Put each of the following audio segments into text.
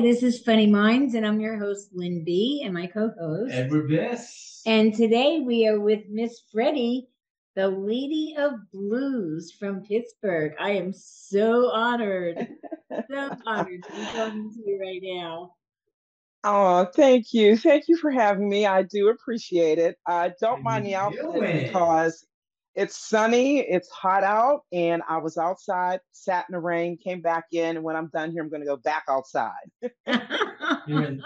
Hi, this is Funny Minds, and I'm your host, Lynn B, and my co-host Edward Biss. And today we are with Miss Freddye, the Lady of Blues from Pittsburgh. I am so honored, so honored to be talking to you right now. Oh, thank you. Thank you for having me. I do appreciate it. I don't mind the outfit because it's sunny, it's hot out, and I was outside, sat in the rain, came back in, and when I'm done here, I'm going to go back outside. You're in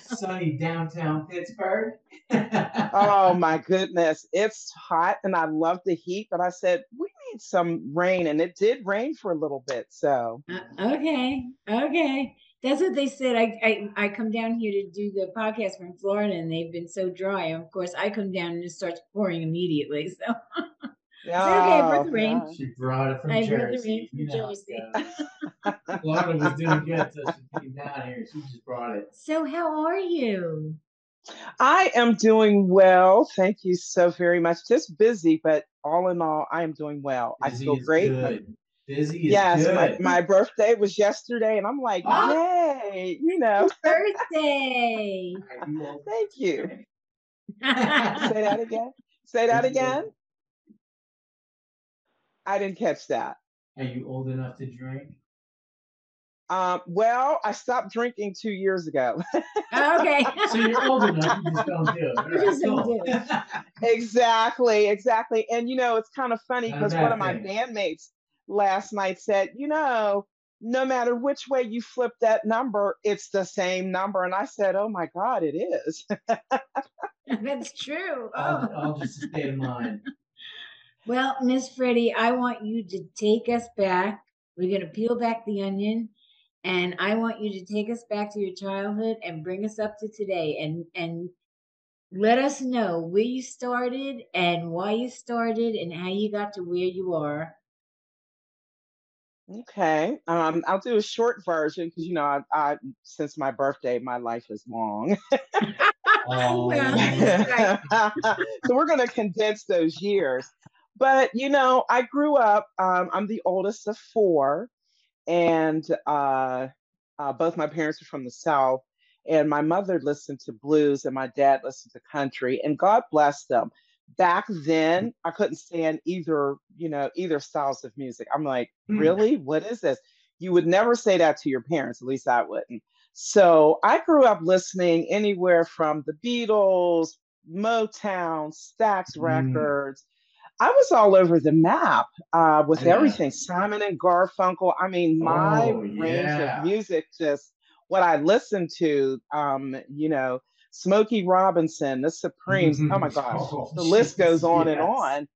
sunny downtown Pittsburgh. oh my goodness, it's hot, and I love the heat. But I said we need some rain, and it did rain for a little bit. So uh, okay, okay. That's what they said. I, I I come down here to do the podcast from Florida, and they've been so dry. Of course, I come down and it starts pouring immediately. So Yeah, okay, I oh, brought the rain. She brought it from I Jersey. brought the rain from you know, Jersey. Florida was doing good, so she came down here. She just brought it. So, how are you? I am doing well. Thank you so very much. Just busy, but all in all, I am doing well. Busy I feel great. Good. Busy yes, good. My, my birthday was yesterday, and I'm like, oh. yay, you know. Birthday. Thank you. Say that again. Say that again. I didn't catch that. Are you old enough to drink? Um, well, I stopped drinking two years ago. okay. so you're old enough, you just don't do it. You just don't do it. exactly, exactly. And you know, it's kind of funny because one of my bandmates last night said, you know, no matter which way you flip that number, it's the same number. And I said, oh my God, it is. That's true. All, all just a state of mind. Well, Miss Freddye, I want you to take us back. We're going to peel back the onion, and I want you to take us back to your childhood and bring us up to today, and and let us know where you started and why you started and how you got to where you are. Okay, um, I'll do a short version because you know, I, I since my birthday, my life is long. oh. so we're going to condense those years. But you know, I grew up. Um, I'm the oldest of four, and uh, uh, both my parents are from the South. And my mother listened to blues, and my dad listened to country. And God bless them. Back then, I couldn't stand either, you know, either styles of music. I'm like, mm. really? What is this? You would never say that to your parents. At least I wouldn't. So I grew up listening anywhere from the Beatles, Motown, Stax mm. Records. I was all over the map uh, with yeah. everything. Simon and Garfunkel. I mean, my oh, range yeah. of music, just what I listened to. Um, you know, Smokey Robinson, The Supremes. Mm-hmm. Oh my gosh, oh, the list goes on yes. and on.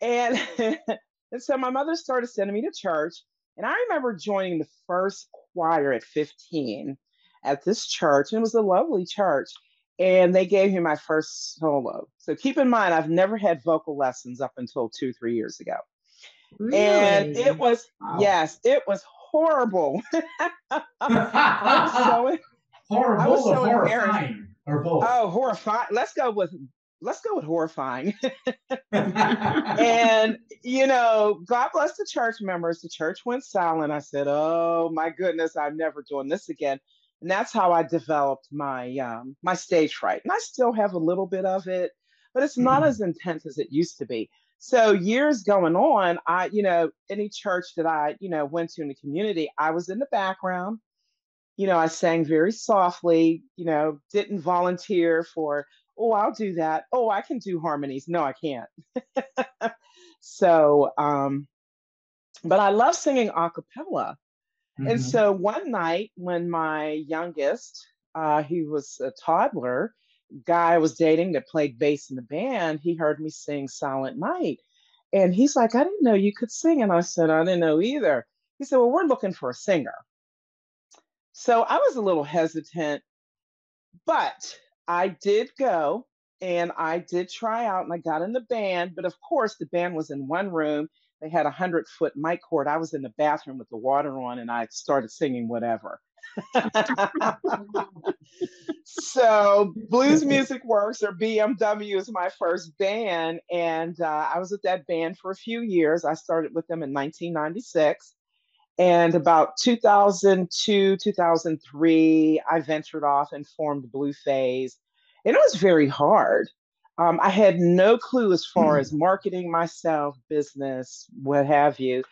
And and so my mother started sending me to church, and I remember joining the first choir at 15 at this church, and it was a lovely church and they gave me my first solo. So keep in mind, I've never had vocal lessons up until two, three years ago. Really? And it was, wow. yes, it was horrible. I was so, horrible I was so or horrifying or both? Oh, horrifying. Let's go with let's go with horrifying. and you know, God bless the church members. The church went silent. I said, "Oh my goodness, I'm never doing this again." And that's how I developed my um, my stage fright. And I still have a little bit of it, but it's not mm-hmm. as intense as it used to be. So years going on, I you know any church that I you know went to in the community, I was in the background. You know, I sang very softly. You know, didn't volunteer for. Oh, I'll do that. Oh, I can do harmonies. No, I can't. so, um, but I love singing a cappella. Mm-hmm. And so one night when my youngest, uh, he was a toddler, guy I was dating that played bass in the band, he heard me sing Silent Night. And he's like, I didn't know you could sing. And I said, I didn't know either. He said, Well, we're looking for a singer. So I was a little hesitant, but I did go and I did try out and I got in the band. But of course, the band was in one room they had a hundred foot mic cord. I was in the bathroom with the water on and I started singing whatever. so Blues Music Works or BMW is my first band. And uh, I was with that band for a few years. I started with them in 1996. And about 2002, 2003, I ventured off and formed Blue Phase. And it was very hard. Um, I had no clue as far as marketing myself, business, what have you.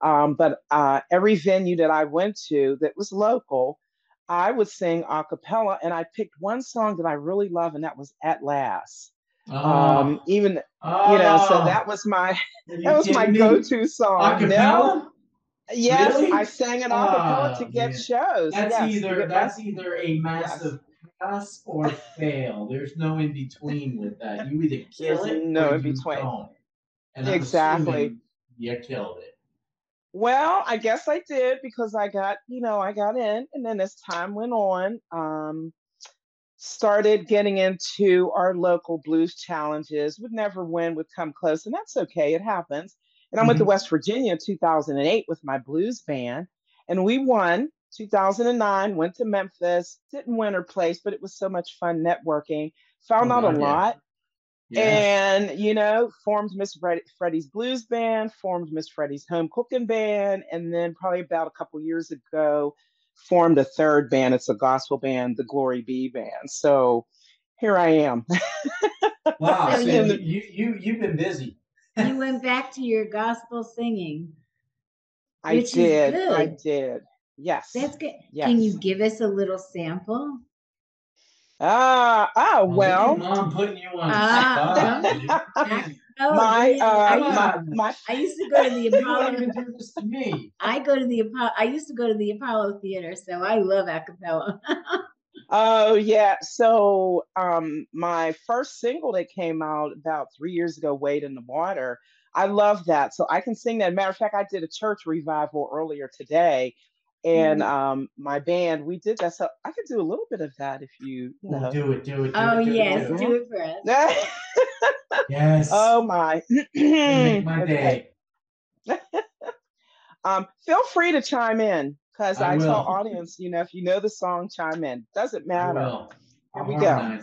Um, but uh, every venue that I went to that was local, I would sing a cappella, and I picked one song that I really love, and that was "At Last." Oh. Um, even oh. you know, so that was my that was my go-to song. No, yes, really? I sang it a cappella to get man. shows. That's yes, either that's either a massive yes. Pass or fail. There's no in between with that. You either kill There's it no in between. And exactly, you killed it. Well, I guess I did because I got, you know, I got in, and then as time went on, um, started getting into our local blues challenges. Would never win, would come close, and that's okay. It happens. And I mm-hmm. went to mm-hmm. West Virginia in 2008 with my blues band, and we won 2009. Went to Memphis, didn't win or place, but it was so much fun networking. Found oh, out a lot. And, you know, formed Miss Freddye's Blues Band, formed Miss Freddye's Home Cooking Band, and then probably about a couple years ago, formed a third band. It's a gospel band, the Glory Be Band. So here I am. wow. So you, you, you, you've been busy. you went back to your gospel singing. I did. I did. Yes. That's good. Yes. Can you give us a little sample? Ah, ah, well. Mom putting you on ah, my, uh, my, my, I used to go to the Apollo. do this to me. I go to the Apollo. I used to go to the Apollo Theater, so I love acapella. Oh yeah. So um my first single that came out about three years ago, Wade in the Water. I love that. So I can sing that. Matter of fact, I did a church revival earlier today and mm-hmm. um my band we did that so i could do a little bit of that if you, you know. do it do it do oh it, do yes it, do it for us. Yes. Oh my. Make my day. Um feel free to chime in because i, I tell audience you know if you know the song chime in. Doesn't matter. here we go.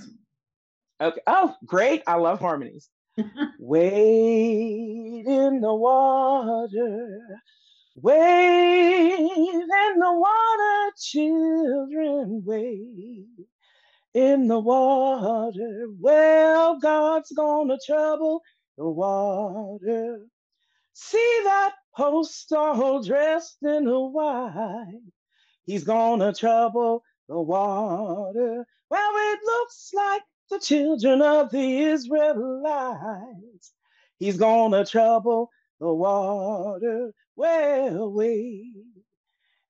okay. Oh great. I love harmonies. Wade in the water Wade in the water, children, wave in the water. Well, God's gonna trouble the water. See that post all dressed in white. He's gonna trouble the water. Well, it looks like the children of the Israelites. He's gonna trouble the water. Well, wade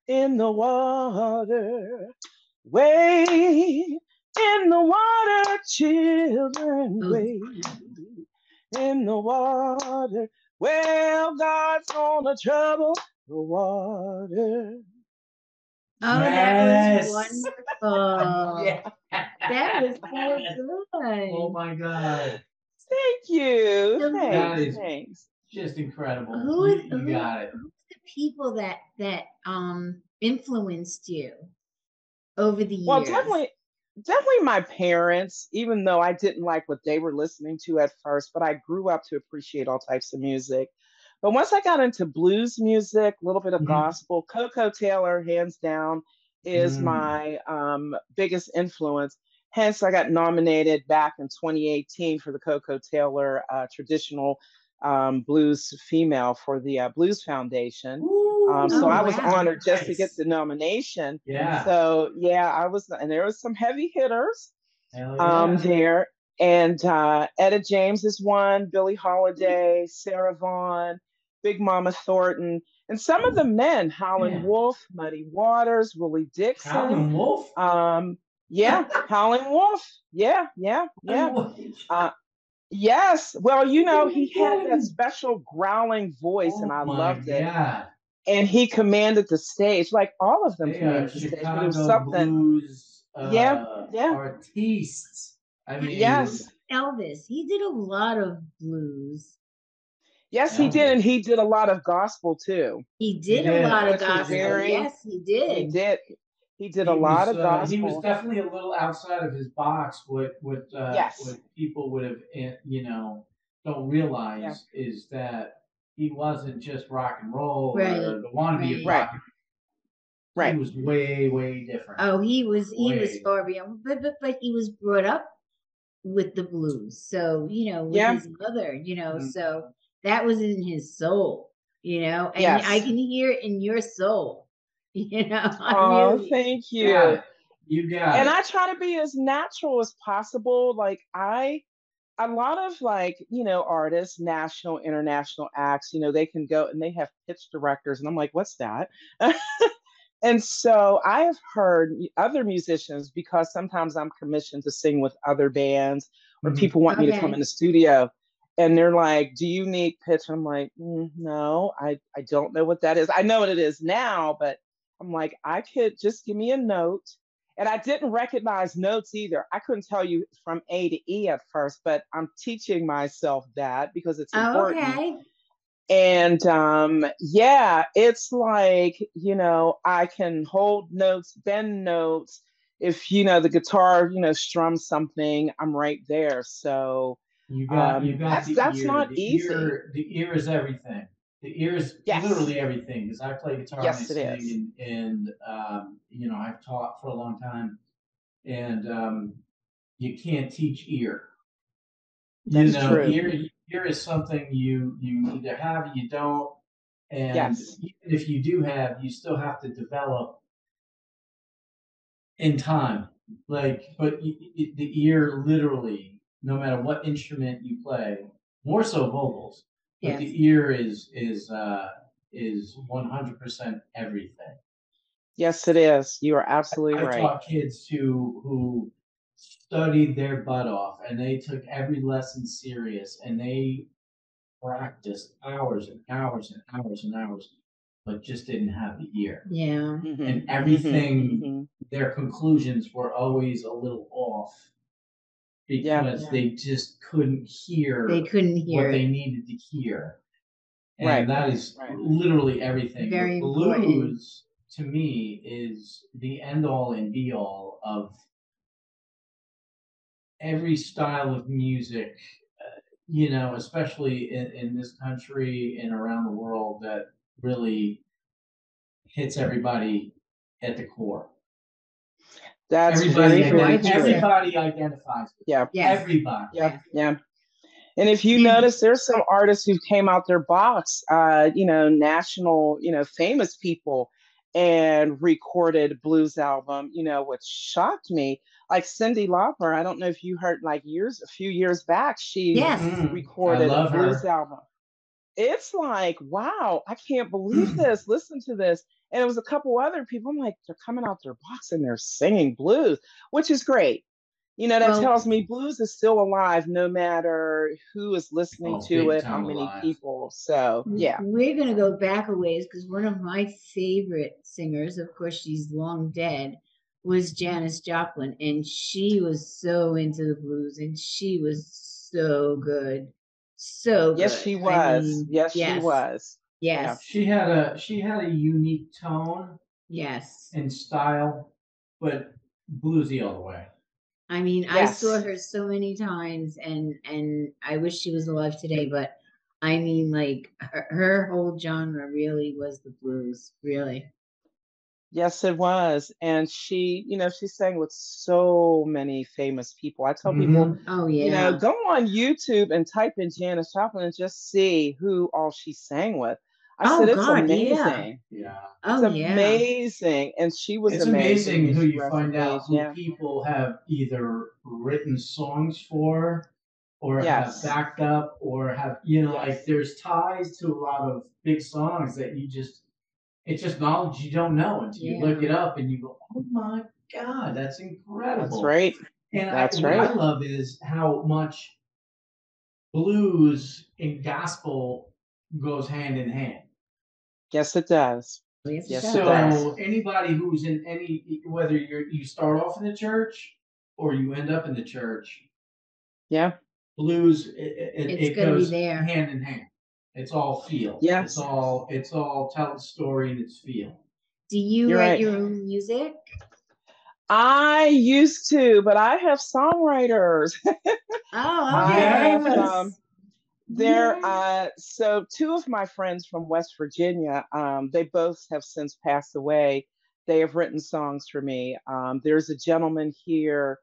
in the water, wade in the water, children, mm. wade in the water. Well, God's gonna trouble the water. Oh, yes. that was wonderful. yeah. That was so good. Oh my God. Thank you. Thanks. Thanks just incredible. Who is you, you who, got it. Who's the people that that um influenced you over the years? Well, definitely definitely my parents, even though I didn't like what they were listening to at first, but I grew up to appreciate all types of music. But once I got into blues music, a little bit of mm-hmm. gospel, Koko Taylor, hands down, is mm. my um, biggest influence. Hence, I got nominated back in 2018 for the Koko Taylor uh, Traditional um, blues female for the uh, Blues Foundation. Ooh, um, so oh, I was wow. honored just nice. to get the nomination. Yeah. So yeah, I was, and there was some heavy hitters yeah. um, there. And uh, Etta James is one, Billie Holiday, Sarah Vaughan, Big Mama Thornton, and some of the men, Howlin' yeah. Wolf, Muddy Waters, Willie Dixon. Howlin' Wolf? Um, yeah, Howlin' Wolf. Yeah, yeah, yeah. Uh, Yes. Well, you know, he had that special growling voice, oh and I loved God. it. And he commanded the stage, like all of them commanded the stage. But it was something. Blues, uh, yeah, yeah. Artistes. I mean, yes. Elvis. He did a lot of blues. Yes, Elvis. he did, and he did a lot of gospel too. He did a lot of gospel. Very, yes, he did. He did. He did he a lot was, of gospel. Uh, he was definitely a little outside of his box. What what uh, yes. what people would have eh, you know don't realize yeah. is that he wasn't just rock and roll Right, or the wannabe of right. rock. Right. He was way, way different. Oh, he was he was Way. far beyond, but but but he was brought up with the blues, so you know, with Yeah. his mother, you know, Mhm. so that was in his soul, you know, and I can hear it in your soul, you know. Oh, really, thank You you. got it. You got and it. I try to be as natural as possible. Like I, a lot of like you know artists, national, international acts. You know they can go and they have pitch directors, and I'm like, what's that? and so I have heard other musicians because sometimes I'm commissioned to sing with other bands, or Mhm. people want me to come in the studio. And they're like, "Do you need pitch?" I'm like, "Mm, "No, I I don't know what that is. I know what it is now, but I'm like, I could just give me a note and I didn't recognize notes either. I couldn't tell you from A to E at first, but I'm teaching myself that because it's Oh, important. okay. And um, yeah, it's like, you know, I can hold notes, bend notes. If, you know, the guitar, you know, strums something, I'm right there. So You got, you Um, got that's- the that's ear. not the easy. Ear, the ear is everything. The ear is Yes. literally everything. Because I play guitar Yes, and I sing, and, and um, you know I've taught for a long time, and um, you can't teach ear. That's you know, true. ear ear is something you you either have or you don't, and Yes. even if you do have, you still have to develop in time. Like, but the ear literally, no matter what instrument you play, more so vocals, but Yes. the ear is is uh is one hundred percent everything. yes, it is. You are absolutely I right. I taught kids who who studied their butt off and they took every lesson serious and they practiced hours and hours and hours and hours, but just didn't have the ear. Yeah. Mhm, And mhm, everything mhm. their conclusions were always a little off Yeah. because Yeah. they just couldn't hear They couldn't hear what they it. needed to hear. And Right, that is right. literally everything. Very blues important. to me is the end all and be all of every style of music, uh, you know, especially in, in this country and around the world that really hits everybody at the core. That's everybody, very, very identi- true. everybody identifies with Yeah. it. Yes. Everybody. Yeah, yeah. And if you And- notice, there's some artists who came out their box, uh, you know, national, you know, famous people, and recorded blues album, you know, which shocked me. Like Cyndi Lauper, I don't know if you heard, like years, a few years back, she Yes. Mm, recorded I a love blues her. album. It's like, wow, I can't believe this. Listen to this. And it was a couple other people. I'm like, they're coming out their box and they're singing blues, which is great. You know, that Well- tells me blues is still alive no matter who is listening Oh, to it, how many alive. people. So, yeah. We're gonna go back a ways because one of my favorite singers, of course, she's long dead, was Janis Joplin, and she was so into the blues, and she was so good, so Yes, good. she I was. mean, yes, she was. Yes, She had a she had a unique tone yes. and style, but bluesy all the way. I mean, I saw Yes. her so many times, and and I wish she was alive today. But I mean, like her, her whole genre really was the blues, really. Yes, it was. And she, you know, she sang with so many famous people. I tell people, Mhm. Oh you know, yeah, go on YouTube and type in Janis Joplin and just see who all she sang with. I Oh, said, it's God, yeah. amazing. Yeah. oh It's yeah. amazing. And she was It's amazing. amazing who you find out who Yeah. people have either written songs for or Yes. have backed up or have you know, like there's ties to a lot of big songs that you just it's just knowledge you don't know until you look it up and you go, Oh my god, that's incredible. That's right. And That's I, what I right. love is how much blues and gospel goes hand in hand. Yes, it does. Yes, it Yes, does. does. So anybody who's in any, whether you're you start off in the church or you end up in the church, Yeah. blues it, it, It's it gonna be goes there. hand in hand. It's all feel. Yes. It's all it's all tell the story and it's feel. Do you You're write right. your own music? I used to, but I have songwriters. Oh, I okay. have um, There, uh, so two of my friends from West Virginia, um, they both have since passed away. They have written songs for me. Um, there's a gentleman here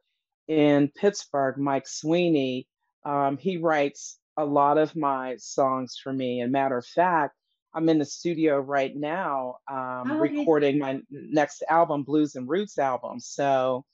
in Pittsburgh, Mike Sweeney. Um, he writes a lot of my songs for me. And matter of fact, I'm in the studio right now um, oh, recording my next album, Blues and Roots album. So,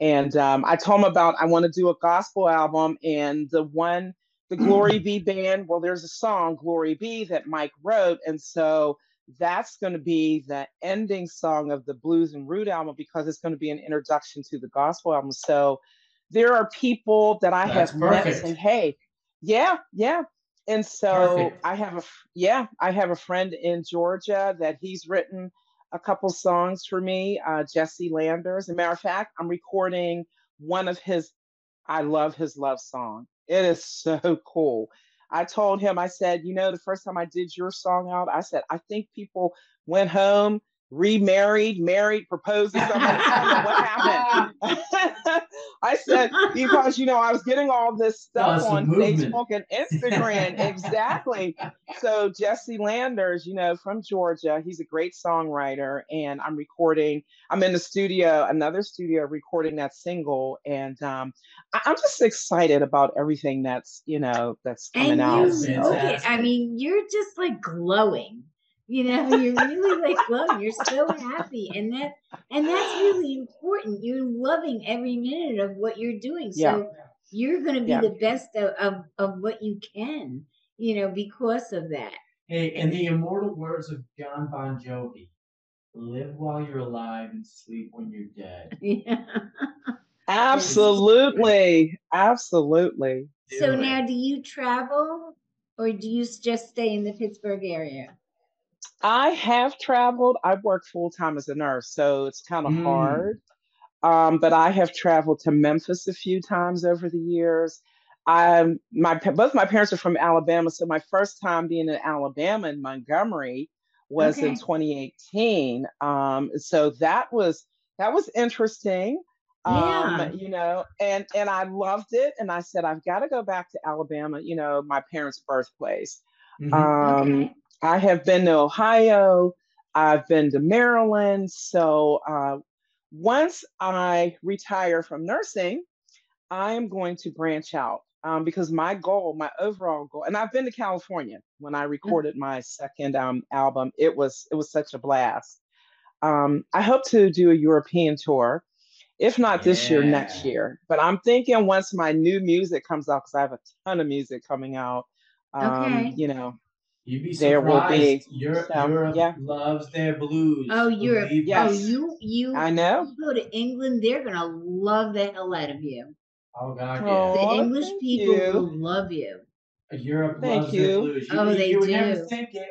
and um, I told him about I want to do a gospel album, and the one, the Glory Be band. Well, there's a song, Glory Be, that Mike wrote, and so that's going to be the ending song of the Blues and Root album because it's going to be an introduction to the gospel album. So there are people that I that's have perfect. met saying, "Hey, yeah, yeah." And so perfect. I have a yeah, I have a friend in Georgia that he's written a couple songs for me, uh, Jesse Landers. As a matter of fact, I'm recording one of his. I love his love song. It is so cool. I told him, I said, you know, the first time I did your song out, I said, I think people went home remarried, married, proposed to somebody. what happened? I said, because, you know, I was getting all this stuff on Facebook and Instagram. exactly. So Jesse Landers, you know, from Georgia, he's a great songwriter. And I'm recording, I'm in the studio, another studio recording that single. And um, I- am just excited about everything that's, you know, that's coming and out. okay. I mean, you're just like glowing you know you're really like glowing you're so happy and that and that's really important. You're loving every minute of what you're doing. So yeah. you're going to be yeah. the best of, of, of what you can you know because of that. Hey in the immortal words of john bon jovi live while you're alive and sleep when you're dead. Yeah. Absolutely. Absolutely. So now do you travel or do you just stay in the pittsburgh area I have traveled. I've worked full time as a nurse, so it's kind of mm. hard. Um, but I have traveled to Memphis a few times over the years. I my both my parents are from Alabama, so my first time being in Alabama in Montgomery was okay. in 2018. Um, so that was that was interesting. Yeah. Um, you know, and and I loved it, and I said I've got to go back to Alabama. You know, my parents' birthplace. Mm-hmm. Um, okay. I have been to Ohio, I've been to Maryland. So uh, once I retire from nursing, I am going to branch out um, because my goal, my overall goal, and I've been to California when I mm. recorded mm-hmm. my second um, album. It was it was such a blast. Um, I hope to do a European tour, if not this yeah. year, next year. But I'm thinking once my new music comes out, because I have a ton of music coming out. Um, okay. You know, You'd be there surprised. Will be, Europe, so, Europe yeah. loves their blues. Oh, Europe. Yes. Oh, you, you. I know. You go to England, they're gonna love the hell out of you. Oh God, yeah. Oh, the English people you. will love you. Europe thank loves you. their blues. You, oh, they you do. never think it,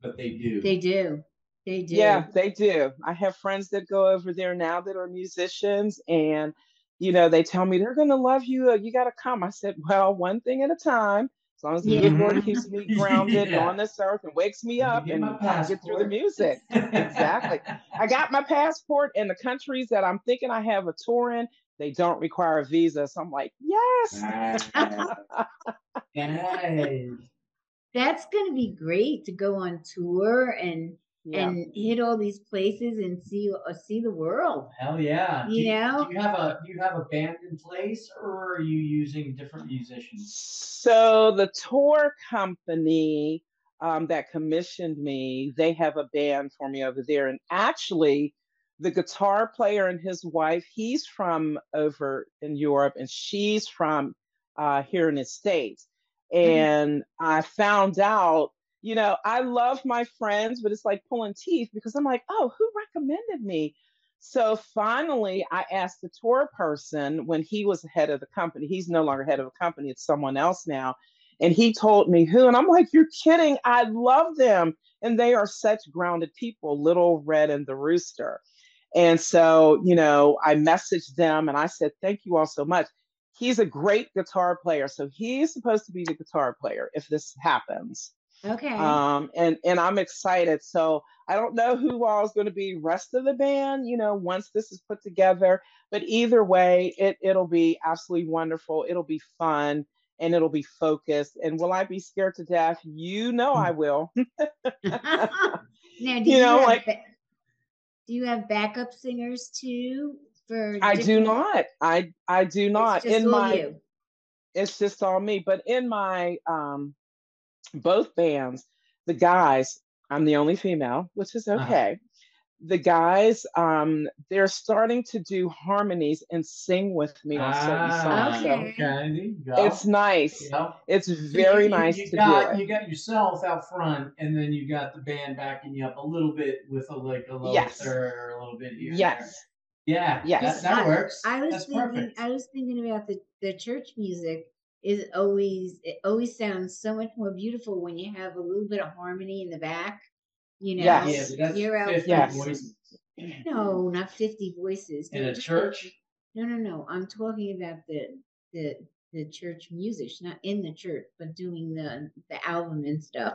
but they do. They do. They do. Yeah, they do. I have friends that go over there now that are musicians, and you know they tell me they're gonna love you. You got to come. I said, well, one thing at a time long as the good Lord keeps me grounded yeah. on this earth and wakes me up and I get through the music. exactly. I got my passport in the countries that I'm thinking I have a tour in. They don't require a visa. So I'm like, yes. That's going to be great to go on tour and yeah. and hit all these places and see uh, see the world. Hell yeah! You do, know, do you have a do you have a band in place, or are you using different musicians? So the tour company um, that commissioned me, they have a band for me over there, and actually. The guitar player and his wife, he's from over in Europe and she's from uh, here in the States. Mm-hmm. And mm-hmm. I found out you know, I love my friends, but it's like pulling teeth because I'm like, oh, who recommended me? So finally, I asked the tour person when he was head of the company. He's no longer head of a company, it's someone else now. And he told me who, and I'm like, you're kidding. I love them. And they are such grounded people, Little Red and the Rooster. And so, you know, I messaged them and I said, thank you all so much. He's a great guitar player. So he's supposed to be the guitar player if this happens. Okay. Um, and and I'm excited. So I don't know who all is going to be rest of the band. You know, once this is put together. But either way, it it'll be absolutely wonderful. It'll be fun, and it'll be focused. And will I be scared to death? You know I will. now, do You you, know, have like- do you have backup singers too? For I do not. I I do not. In my you. it's just all me. But in my um both bands, the guys, I'm the only female, which is Uh-huh. okay. The guys, um, they're starting to do harmonies and sing with me on certain Ah, songs. So Okay. there it's nice. You know? It's So very you- you- nice you to got, do it. You got yourself out front, and then you got the band backing you up a little bit with a like a low Yes. third or a little bit here. Yes. there. Yeah. Yes. That, that I- works. I was That's thinking. perfect. I was thinking about the the church music. Is always it always sounds so much more beautiful when you have a little bit of harmony in the back. You know, Yes. yeah, but that's you're out 50 Yes. voices. No, not fifty voices. In a church? No, no, no. I'm talking about the the the church music, not in the church, but doing the the album and stuff.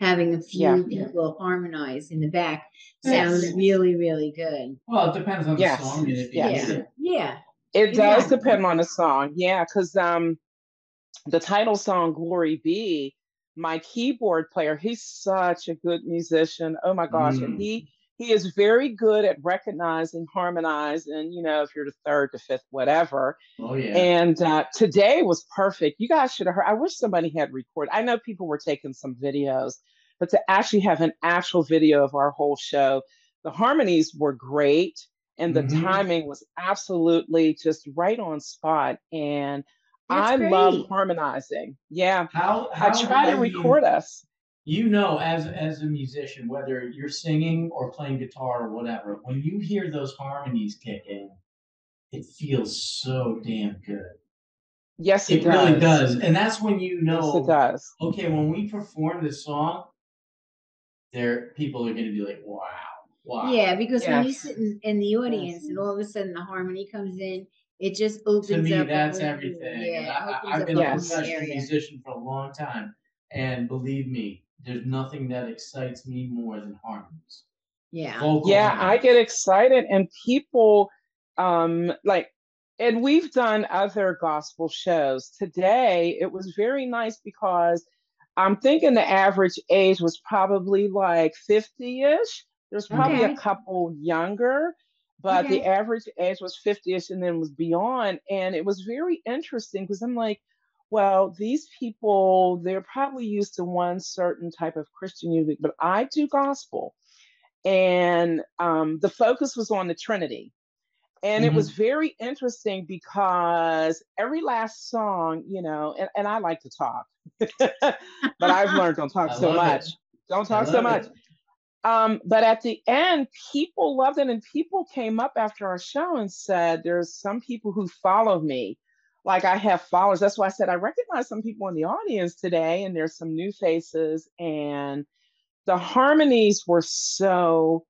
Having a few Yeah. people harmonize in the back Yes. sounds really, really good. Well, it depends on the Yes. song and if you Yes. need Yeah, yeah. It does Exactly. depend on the song. Yeah, because um the title song Glory Be, my keyboard player, he's such a good musician. Oh my gosh. Mm. And he he is very good at recognizing, harmonizing, you know, if you're the third, the fifth, whatever. Oh yeah. And uh, today was perfect. You guys should have heard. I wish somebody had recorded. I know people were taking some videos, but to actually have an actual video of our whole show, the harmonies were great, and the Mhm. timing was absolutely just right on spot. And That's I love harmonizing. Yeah, how, I try to do you- record us. you know as as a musician whether you're singing or playing guitar or whatever when you hear those harmonies kick in it feels so damn good Yes, it, it really does and that's when you Yes, know it does. okay when we perform this song there people are going to be like wow wow Yeah, because when you Yes. sit in, in the audience and all of a sudden the harmony comes in, it just opens to me up. that's whole everything Yeah, And it I, I- I've up been a a whole new professional area. musician for a long time and believe me there's nothing that excites me more than harmonies Yeah. vocal yeah i harmonies. get excited and people um like and we've done other gospel shows today it was very nice because i'm thinking the average age was probably like 50ish there's probably Okay. a couple younger but the average age was 50ish and then was beyond and it was very interesting because i'm like well these people they're probably used to one certain type of christian music but i do gospel and um, the focus was on the Trinity. And it was very interesting because every last song, you know, and, and I like to talk, but I've learned don't talk so love it. much. Don't talk so much. it. Um, but at the end, people loved it, and people came up after our show and said, "There's some people who follow me, like I have followers." That's why I said I recognize some people in the audience today, and there's some new faces, and the harmonies were so,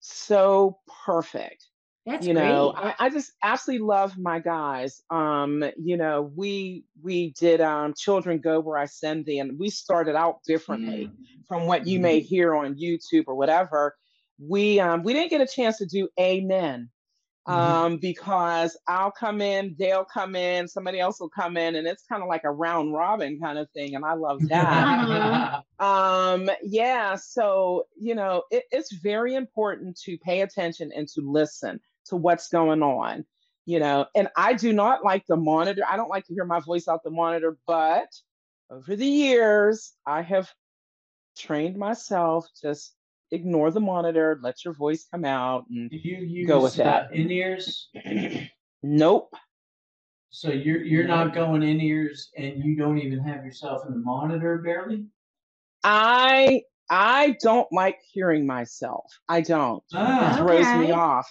so perfect That's you know great. I, I just absolutely love my guys um you know we we did um children go where i send thee and we started out differently Mm. from what you may hear on youtube or whatever we um we didn't get a chance to do amen Mhm. um because i'll come in they'll come in somebody else will come in and it's kind of like a round robin kind of thing and i love that um yeah so you know it, it's very important to pay attention and to listen to what's going on you know? And i do not like the monitor. I don't like to hear my voice out the monitor but over the years i have trained myself just ignore the monitor let your voice come out and Do you use Go with that. uh, in ears? nope. So you're you're not going in ears, and you don't even have yourself in the monitor barely. i i don't like hearing myself. I don't. It Ah, throws me off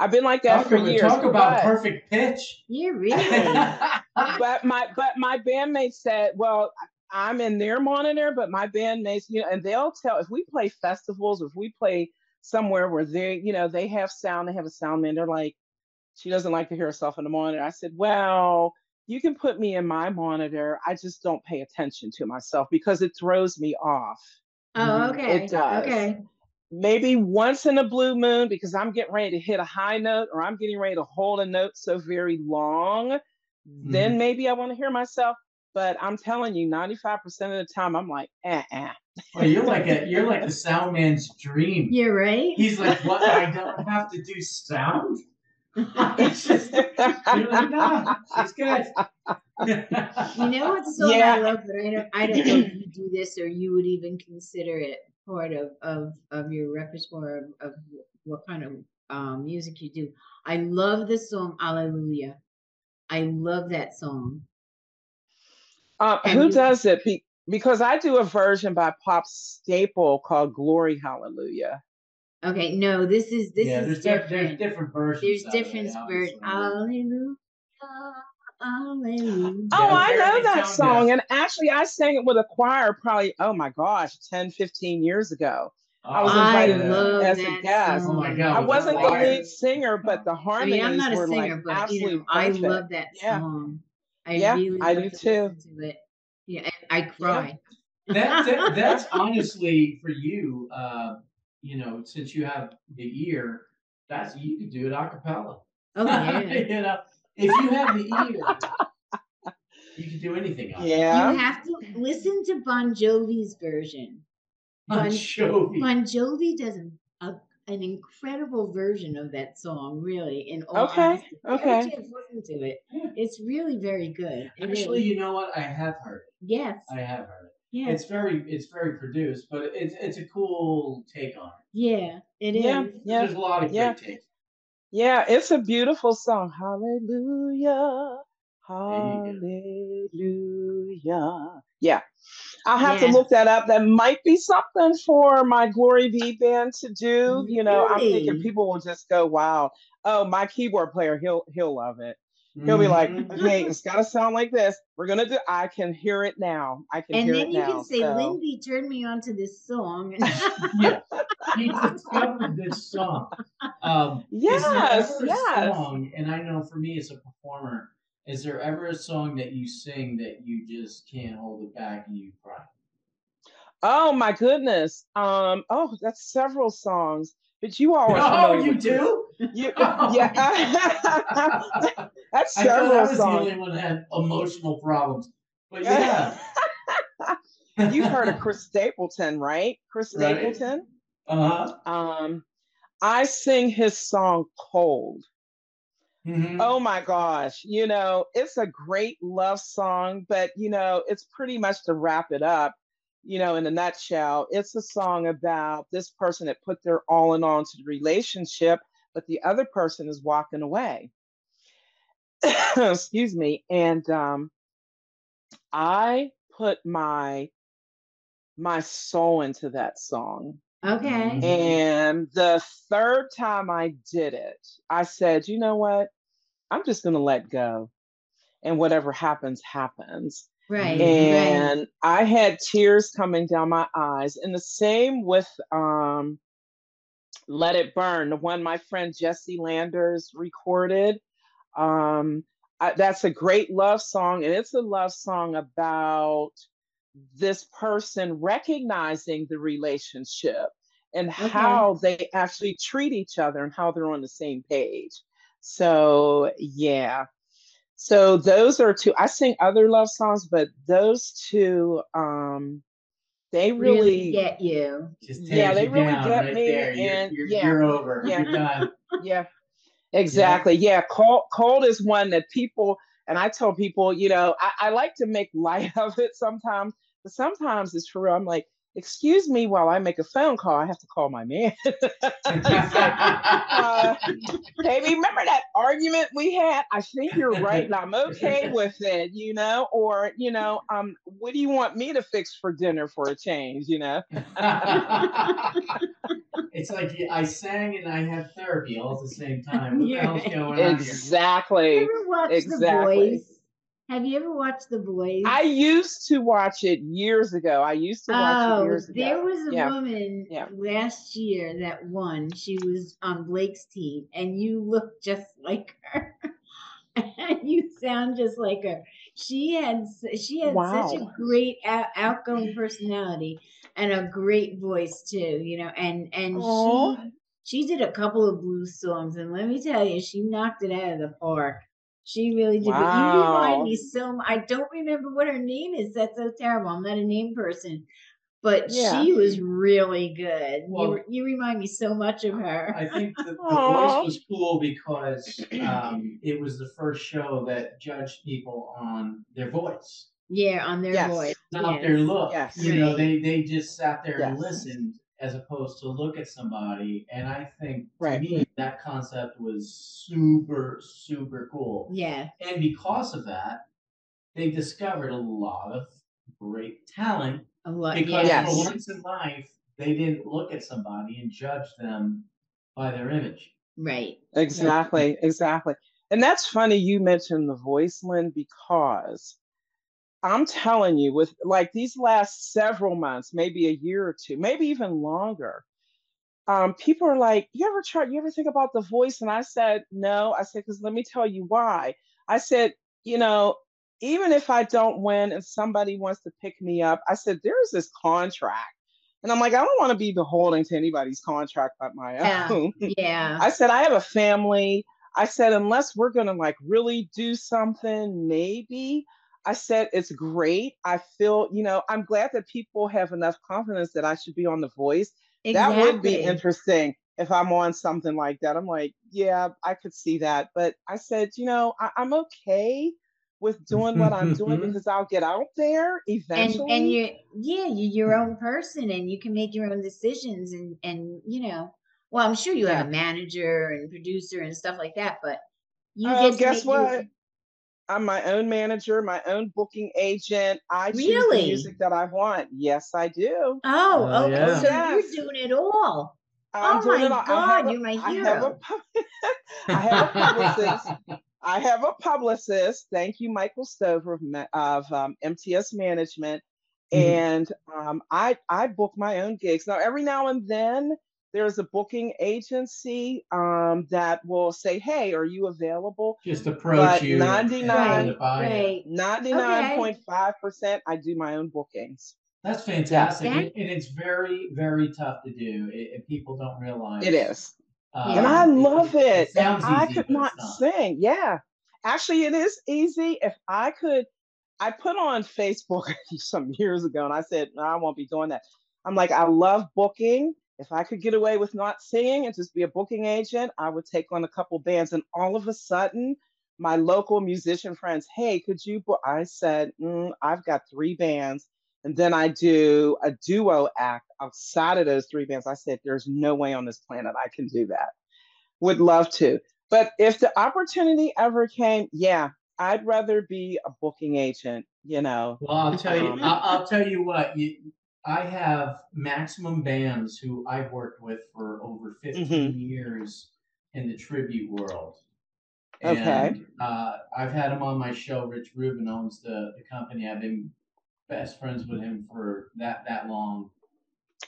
i've been like that talk for about, years talk about but- perfect pitch. You really. but my but my bandmates said, well, I'm in their monitor, but my bandmates, you know, and they'll tell if we play festivals, if we play somewhere where they, you know, they have sound, they have a sound man, they're like, she doesn't like to hear herself in the monitor. I said, well, you can put me in my monitor. I just don't pay attention to myself because it throws me off. oh, mm-hmm. okay. It does. Okay. Maybe once in a blue moon because I'm getting ready to hit a high note or I'm getting ready to hold a note so very long, then maybe I want to hear myself. But I'm telling you, 95% of the time, I'm like, eh, eh. Well, you're like a you're like the sound man's dream. You're right. He's like, what? I don't have to do sound. It's just, you're like, no, it's good. You know what so Yeah. I love, but I don't I don't know if you do this or you would even consider it part of of, of your repertoire of, of what kind of um, music you do. I love the song Alleluia. I love that song. Uh, who you- does it? Be- because I do a version by Pop Staple called Glory Hallelujah. Okay, no, this is this yeah, is there's, di- different. there's different versions. There's different obviously. versions. Alleluia. Alleluia. Oh, I know that song. deaf. And actually, I sang it with a choir probably, oh my gosh, 10, 15 years ago. I was Oh, I invited love as a that guest. Oh my God, I wasn't the choir. lead singer, but the I harmonies mean, I'm not a were singer, like but you know, I love that Yeah. song. I Yeah, really I do too. listen to it. Yeah, and I cry. that, that that's honestly for you. Uh, you know, since you have the ear, that's you could do it a cappella. Oh yeah. you know, if you have the ear, you can do anything. On it. Yeah. You have to listen to Bon Jovi's version. Bon Bon- Jovi. Bon Jovi does a, a- an incredible version of that song, really. In all Okay, honesty. If okay. have listen to it. It's really very good. It Actually, is. you know what? I have heard it. yes, I have heard it. yes, It's very it's very produced, but it's it's a cool take on it. yeah, it is. Yeah, yeah. There's a lot of Yeah. great takes. Yeah, it's a beautiful song. Hallelujah. Hallelujah. Yeah. I'll have Yeah. to look that up. That might be something for my Glory Be band to do. You know, I'm thinking people will just go, wow. Oh, my keyboard player, he'll he'll love it. He'll be like, okay, it's gotta sound like this. We're gonna do I can hear it now. I can And hear it now. And then it you now. can say, so- Lindy turned me on to this song. yeah, he discovered this song. Um, is there Yes, ever a yes. Song, and I know for me as a performer, is there ever a song that you sing that you just can't hold it back and you cry? Oh my goodness. Um, oh, that's several songs. But you all are Oh, you do? You, Oh. yeah, that's I thought several I was the only one that had emotional problems. But yeah. You've heard of Chris Stapleton, right? Chris Right. Stapleton. Uh huh. Um, I sing his song "Cold." Mm-hmm. Oh my gosh, you know, it's a great love song, but you know, it's pretty much to wrap it up, you know, in a nutshell, it's a song about this person that put their all in all into the relationship, but the other person is walking away. Excuse me. And um I put my my soul into that song. okay. Mhm. And the third time I did it, I said, you know what? I'm just going to let go. And whatever happens, happens. Right. right. And I had tears coming down my eyes. And the same with um, Let It Burn, the one my friend Jesse Landers recorded. Um, I, that's a great love song. And it's a love song about this person recognizing the relationship and how they actually treat each other and how they're on the same page. So, yeah. So those are two. I sing other love songs, but those two, um, they really really, get you. Just Yeah, tears they you really get right me, there. You're, and you're, yeah, you're over. yeah. You're done. yeah, exactly. Yeah, cold, cold is one that people, and I tell people, you know, I, I like to make light of it sometimes, but sometimes it's for real. I'm like, excuse me while I make a phone call. I have to call my man. uh, baby, remember that argument we had? I think you're right, and I'm okay with it, you know. Or, you know, um, what do you want me to fix for dinner for a change? You know. It's like I sang and I had therapy all at the same time. What the hell's Yeah. going on? Exactly. Ever watched exactly. The Voice? Have you ever watched The Voice? I used to watch it years ago. I used to watch it Oh, years ago. there was a Yeah. woman Yeah. last year that won. She was on Blake's team, and you look just like her, and you sound just like her. She had she had such a great out, outgoing personality and a great voice too. You know, and and Aw. she she did a couple of blues songs, and let me tell you, she knocked it out of the park. She really did. Wow. But you remind me so I don't remember what her name is. That's so terrible. I'm not a name person. But Yeah. she was really good. You Well- re you remind me so much of her. I think the, the voice was cool because um, it was the first show that judged people on their voice, Yeah, on their Yes. voice. not yes. their look. Yes. You know, they they just sat there and Yes. listened as opposed to look at somebody. And I think to Right. me that concept was super super cool. Yeah. And because of that, they discovered a lot of great talent A lot because Yes. for once in life they didn't look at somebody and judge them by their image. Right. Exactly, exactly. And that's funny you mentioned the voice, Lynn, because I'm telling you, with like these last several months, maybe a year or two, maybe even longer, um, people are like, "You ever try? You ever think about the voice?" And I said, "No." I said, "Because let me tell you why." I said, "You know, even if I don't win and somebody wants to pick me up, I said there's this contract." And I'm like, I don't want to be beholden to anybody's contract but my Yeah. own. Yeah. I said, I have a family. I said, unless we're going to like really do something, maybe. I said, it's great. I feel, you know, I'm glad that people have enough confidence that I should be on The Voice. That would be interesting if I'm on something like that. I'm like, yeah, I could see that. But I said, you know, I, I'm okay with doing what I'm doing mm-hmm. because I'll get out there And eventually. and you yeah, you're your own person and you can make your own decisions and and you know, well, I'm sure you have a manager and producer and stuff like that, but you get to guess make your- what? I'm my own manager, my own booking agent. I choose the Really? music that I want. Yes, I do. Oh, Oh, okay. yeah. So Yes. you're doing it all. I'm Oh my it all. I God, a- you're my I have a hero. I have a publicist. I have a publicist. Thank you, Michael Stover of, of um, MTS Management. Mhm. And um, I I book my own gigs. Now, every now and then, there's a booking agency um, that will say, "Hey, are you available?" Just approach But you. and 99 run it by you. Right. Ninety-nine point five percent, I do my own bookings. That's fantastic, That- and, and it's very, very tough to do. It, and people don't realize It is. Uh, and I love it. If sounds I easy, could not not. sing. Yeah. Actually, it is easy. If I could, I put on Facebook some years ago and I said, no, I won't be doing that. I'm like, I love booking. If I could get away with not singing and just be a booking agent, I would take on a couple bands. And all of a sudden, my local musician friends, hey, could you book? I said, "Mm, I've got three bands. And then I do a duo act outside of those three bands. I said, there's no way on this planet I can do that. Would love to. But if the opportunity ever came, yeah, I'd rather be a booking agent, you know. Well, I'll tell you. Um, I'll, I'll tell you what. You, I have maximum bands who I've worked with for over 15 Mm-hmm. years in the tribute world. Okay. And, uh, I've had him on my show. Rich Rubin owns the, the company. I've been best friends with him for that that long.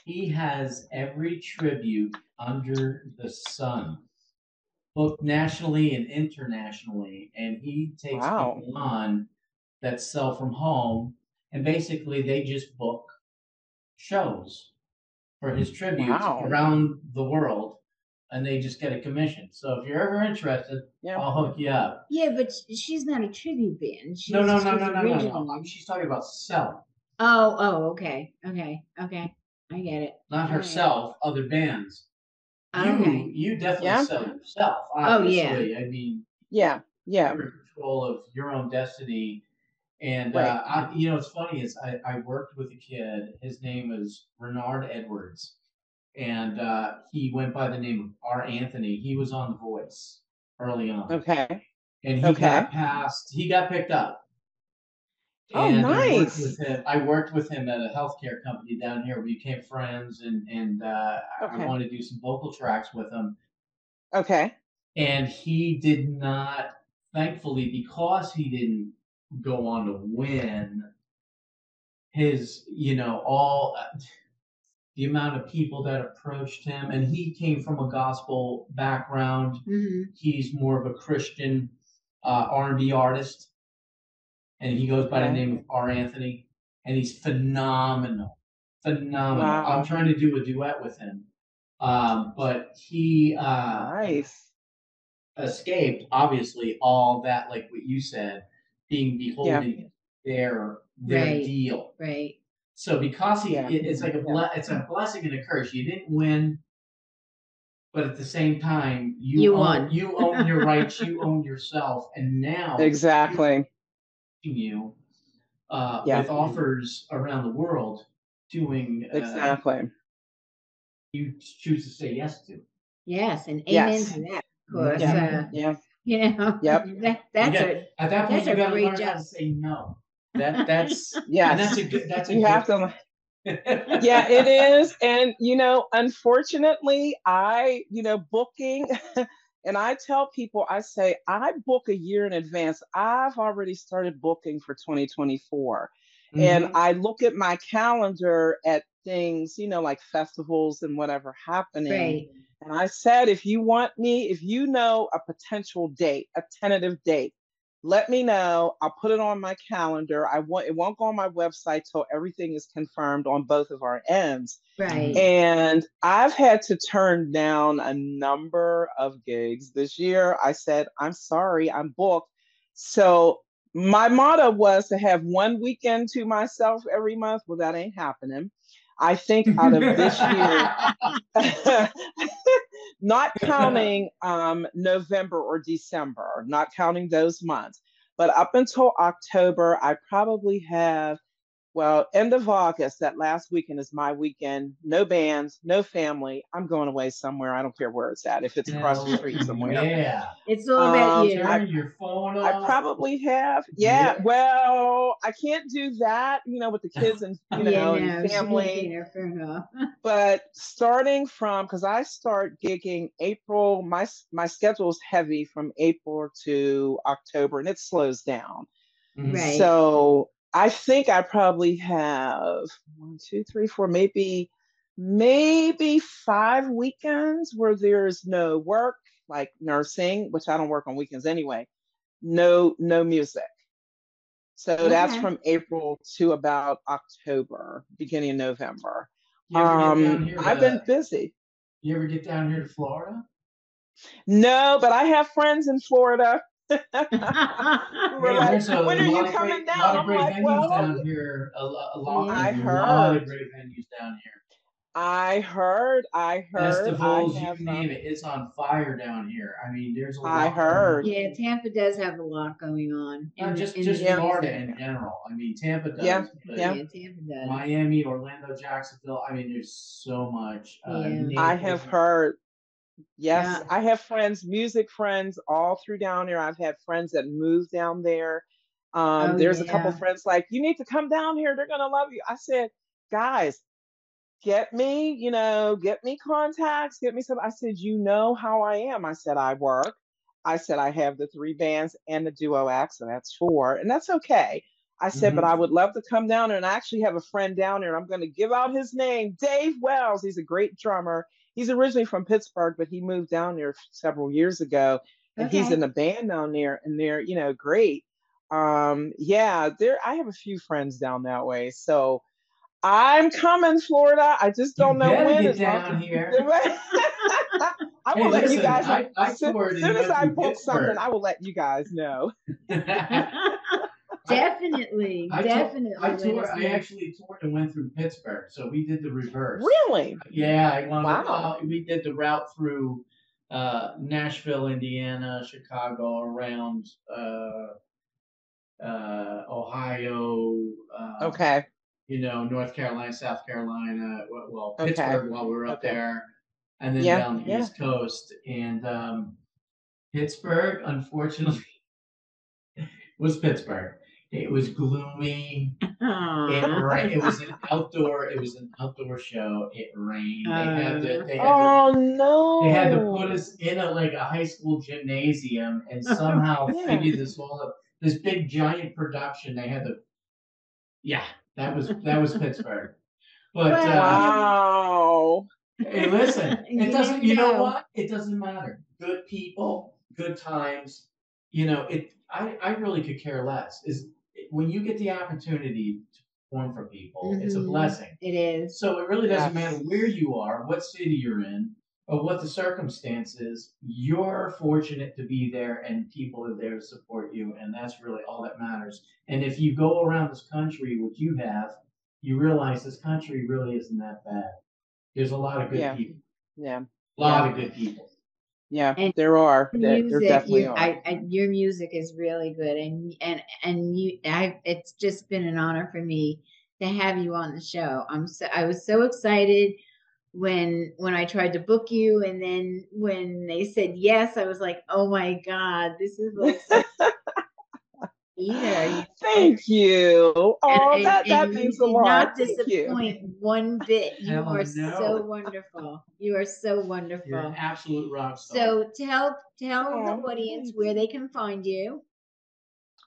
He has every tribute under the sun, both nationally and internationally, and he takes Wow. people on that sell from home, and basically they just book shows for his tributes Wow. around the world, and they just get a commission. So if you're ever interested, Yeah. I'll hook you up. Yeah, but she's not a tribute band. She's, No, no, no, she's no, no, no, no. original. She's talking about selling, Oh, oh, okay, okay, okay. I get it. not Alright. herself, other bands. You, Okay. you definitely Yeah. sell yourself. Oh, yeah. I mean, Yeah. Yeah. you're in control of your own destiny. And Right. uh, I, you know, what's funny is I, I worked with a kid. His name is Renard Edwards, and uh, he went by the name of R. Anthony. He was on The Voice early on, Okay. and he okay. got passed. He got picked up. Oh, And I worked nice. with him. I worked with him at a healthcare company down here. We became friends, and and uh, Okay. I wanted to do some vocal tracks with him Okay. and he did not thankfully because he didn't go on to win his you know all the amount of people that approached him. And he came from a gospel background. Hmm he's more of a christian uh, r&b artist. And he goes by the name of r. Anthony. And he's phenomenal. Phenomenal. Wow. i'm trying to do a duet with him. Um, but he uh, Nice. escaped, obviously, all that, like what you said, being beholden their their Right. deal. Right. So because he, Yeah. it, it's like a ble- it's a blessing and a curse. You didn't win, but at the same time, you You own, won. You own your rights. You own yourself, and now Exactly. you uh, Yeah. with offers around the world, doing uh, Exactly. you choose to say yes to. Yes, and amen Yes. to that. Of course, Yeah. uh, Yeah. You know. Yep. That, that's Yeah. a At that point, That's you a got to great learn how job. to say no. That that's yeah. That's a good. That's a You good have to. yeah it is and you know unfortunately i you know booking and i tell people i say i book a year in advance i've already started booking for 2024 and Mhm. i look at my calendar at things you know like festivals and whatever happening right. and i said if you want me if you know a potential date a tentative date let me know. I'll put it on my calendar. I want it won't go on my website till everything is confirmed on both of our ends. Right. And I've had to turn down a number of gigs this year. I said, I'm sorry, I'm booked. So my motto was to have one weekend to myself every month. Well, that ain't happening. I think out of this year, not counting um, November or December, not counting those months, but up until October, I probably have, well, end of August, that last weekend is my weekend. No bands, no family. I'm going away somewhere. I don't care where it's at. If it's across the street somewhere. Yeah. It's all about Um, you. Turn your phone I probably have. Yeah, Yeah. Well, I can't do that, you know, with the kids and you know yeah, no, and she family. take her but starting from because I start gigging April, my my schedule is heavy from April to October, and it slows down. Mhm. Right. So I think I probably have one, two, three, four, maybe maybe five weekends where there's no work, like nursing, which I don't work on weekends anyway. No, no music. So that's from April to about October, beginning of November. You ever get down Um, here I've been busy. You ever get down here to Florida? No, but I have friends in Florida. Who are Hey, like, when are you coming great, down? lot of I'm great like, venues well, down here. A, lo- a lot, Yeah. I a lot of heard. great venues down here. I heard, I heard, Festivals, I you name it, it's on fire down here. I mean, there's a lot. I heard. yeah, Tampa does have a lot going on. Not in- just in just the Yeah. Florida in general. I mean, Tampa does. Yeah, but yeah. Yeah, Tampa does. Miami, Orlando, Jacksonville. I mean, there's so much. Uh, Yeah. I have heard. Yes, Yeah. I have friends, music friends, all through down there. I've had friends that moved down there. Um, Oh, there's a couple yeah. friends like, you need to come down here. They're gonna love you. I said, guys, get me, you know, get me contacts, get me some. I said, you know how I am. I said, I work. I said, I have the three bands and the duo act, so that's four, and that's okay. I said, but Mhm. I would love to come down there. And I actually have a friend down there, and I'm going to give out his name, Dave Wells. He's a great drummer. He's originally from Pittsburgh, but he moved down there several years ago, and he's in a band down there, and they're, you know, great. Um, yeah, there. I have a few friends down that way, so I'm coming, Florida. I just don't know when. get down here. I Hey, will let you guys. I, I as soon, as and soon as went I book something, I will let you guys know. definitely, I tou- definitely. I let toured. I actually toured and went through Pittsburgh, so we did the reverse. Really? Yeah, I wanted. Wow. Uh, we did the route through uh, Nashville, Indiana, Chicago, around uh, uh, Ohio. Uh, Okay. You know, North Carolina, South Carolina. Well, well Okay. Pittsburgh while we were up Okay. there, and then Yeah, down the yeah. East Coast. And um, Pittsburgh, unfortunately, was Pittsburgh. It was gloomy. It, ra- it was an outdoor. It was an outdoor show. It rained. They had to. They had to. Oh no. They had to put us in a like a high school gymnasium and somehow Yeah. figure this all up. This big giant production. They had to. Yeah, that was that was Pittsburgh. But Well, uh, Wow. hey, listen, it doesn't. You know know. what? It doesn't matter. Good people, good times. You know it. I I really could care less. Is when you get the opportunity to perform for people, it's a Mhm. blessing. It is. So it really doesn't Yes. matter where you are, what city you're in. or what the circumstances. you're fortunate to be there and people are there to support you, and that's really all that matters. And if you go around this country, which you have, you realize this country really isn't that bad. There's a lot of good Yeah. people, Yeah. a lot of good people. Yeah. And there are. There, there definitely you, are. I, I, your music is really good, and and and you, I, it's just been an honor for me to have you on the show. I'm so, I was so excited when when I tried to book you, and then when they said yes, I was like, oh my god, this is like either. Thank you. Oh, And- that, and- that and means a lot. Not Thank you. disappoint one bit. You Hell are so wonderful. You are so wonderful. You're absolute rock star. So tell tell Aw, the audience thanks. where they can find you.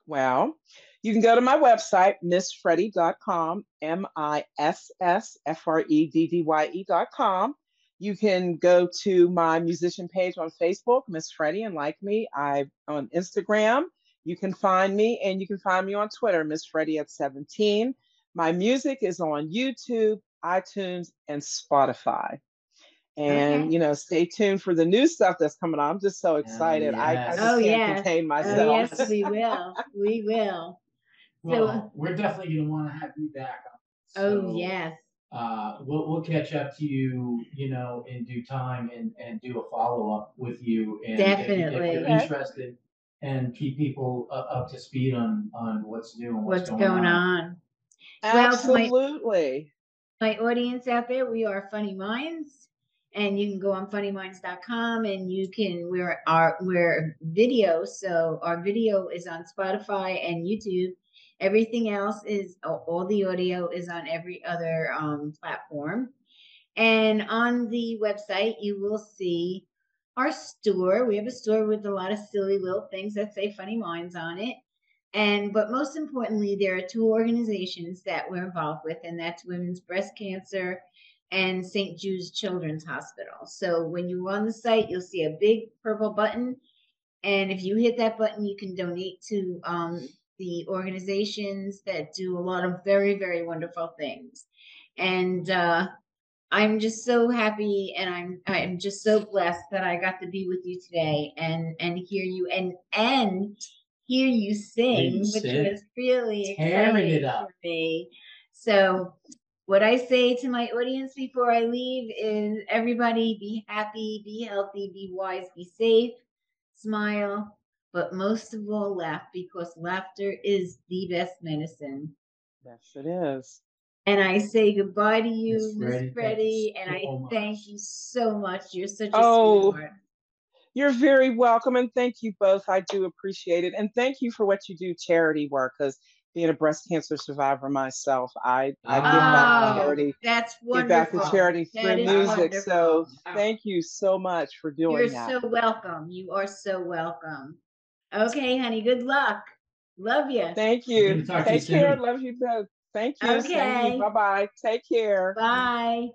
Well, you can go to my website, missfreddye.com, M I S S F R E D D Y E.com. You can go to my musician page on Facebook, Miss Freddye, and like me. I'm on Instagram. You can find me, and you can find me on Twitter, Miss Freddye at 17. My music is on YouTube, iTunes, and Spotify. And Okay. you know, stay tuned for the new stuff that's coming on. I'm just so excited. I, I just Oh, can't yes. contain Oh, myself. yes, we will. We will. well, we're definitely gonna want to have you back. On. Oh yes. uh, we'll, we'll catch up to you, you know, in due time and, and do a follow up with you. And if Definitely. If you're Okay. interested and keep people up, up to speed on, on what's new and What's going on? Well, to my- Absolutely. My audience out there, we are Funny Minds. And you can go on funnyminds.com and you can we're our we're video. So our video is on Spotify and YouTube. Everything else is all the audio is on every other um, platform. And on the website, you will see our store. We have a store with a lot of silly little things that say Funny Minds on it. And but most importantly, there are two organizations that we're involved with, and that's Women's Breast Cancer and St. Jude's Children's Hospital. So when you're on the site, you'll see a big purple button. And if you hit that button, you can donate to um, the organizations that do a lot of very, very wonderful things. And uh, I'm just so happy and I'm I'm just so blessed that I got to be with you today and and hear you and and hear you sing, you which sing. was really Tearing it exciting up. for me. So what I say to my audience before I leave is everybody be happy, be healthy, be wise, be safe, smile, but most of all laugh because laughter is the best medicine. Yes, it is. And I say goodbye to you, Miss Miss Freddye, thank Freddye, you and I so much. thank you so much. You're such a Oh, sweetheart. You're very welcome. And thank you both. I do appreciate it. And thank you for what you do charity work because being a breast cancer survivor myself, I, I give back to ah, charity, That's wonderful. give back to charity That through is music. So wonderful. thank you so much for doing You're that. so welcome. You are so welcome. Okay, honey. Good luck. Love you. Thank you. gonna talk to you Take care. soon. Love you both. Thank you. Okay. you. Bye bye. Take care. Bye.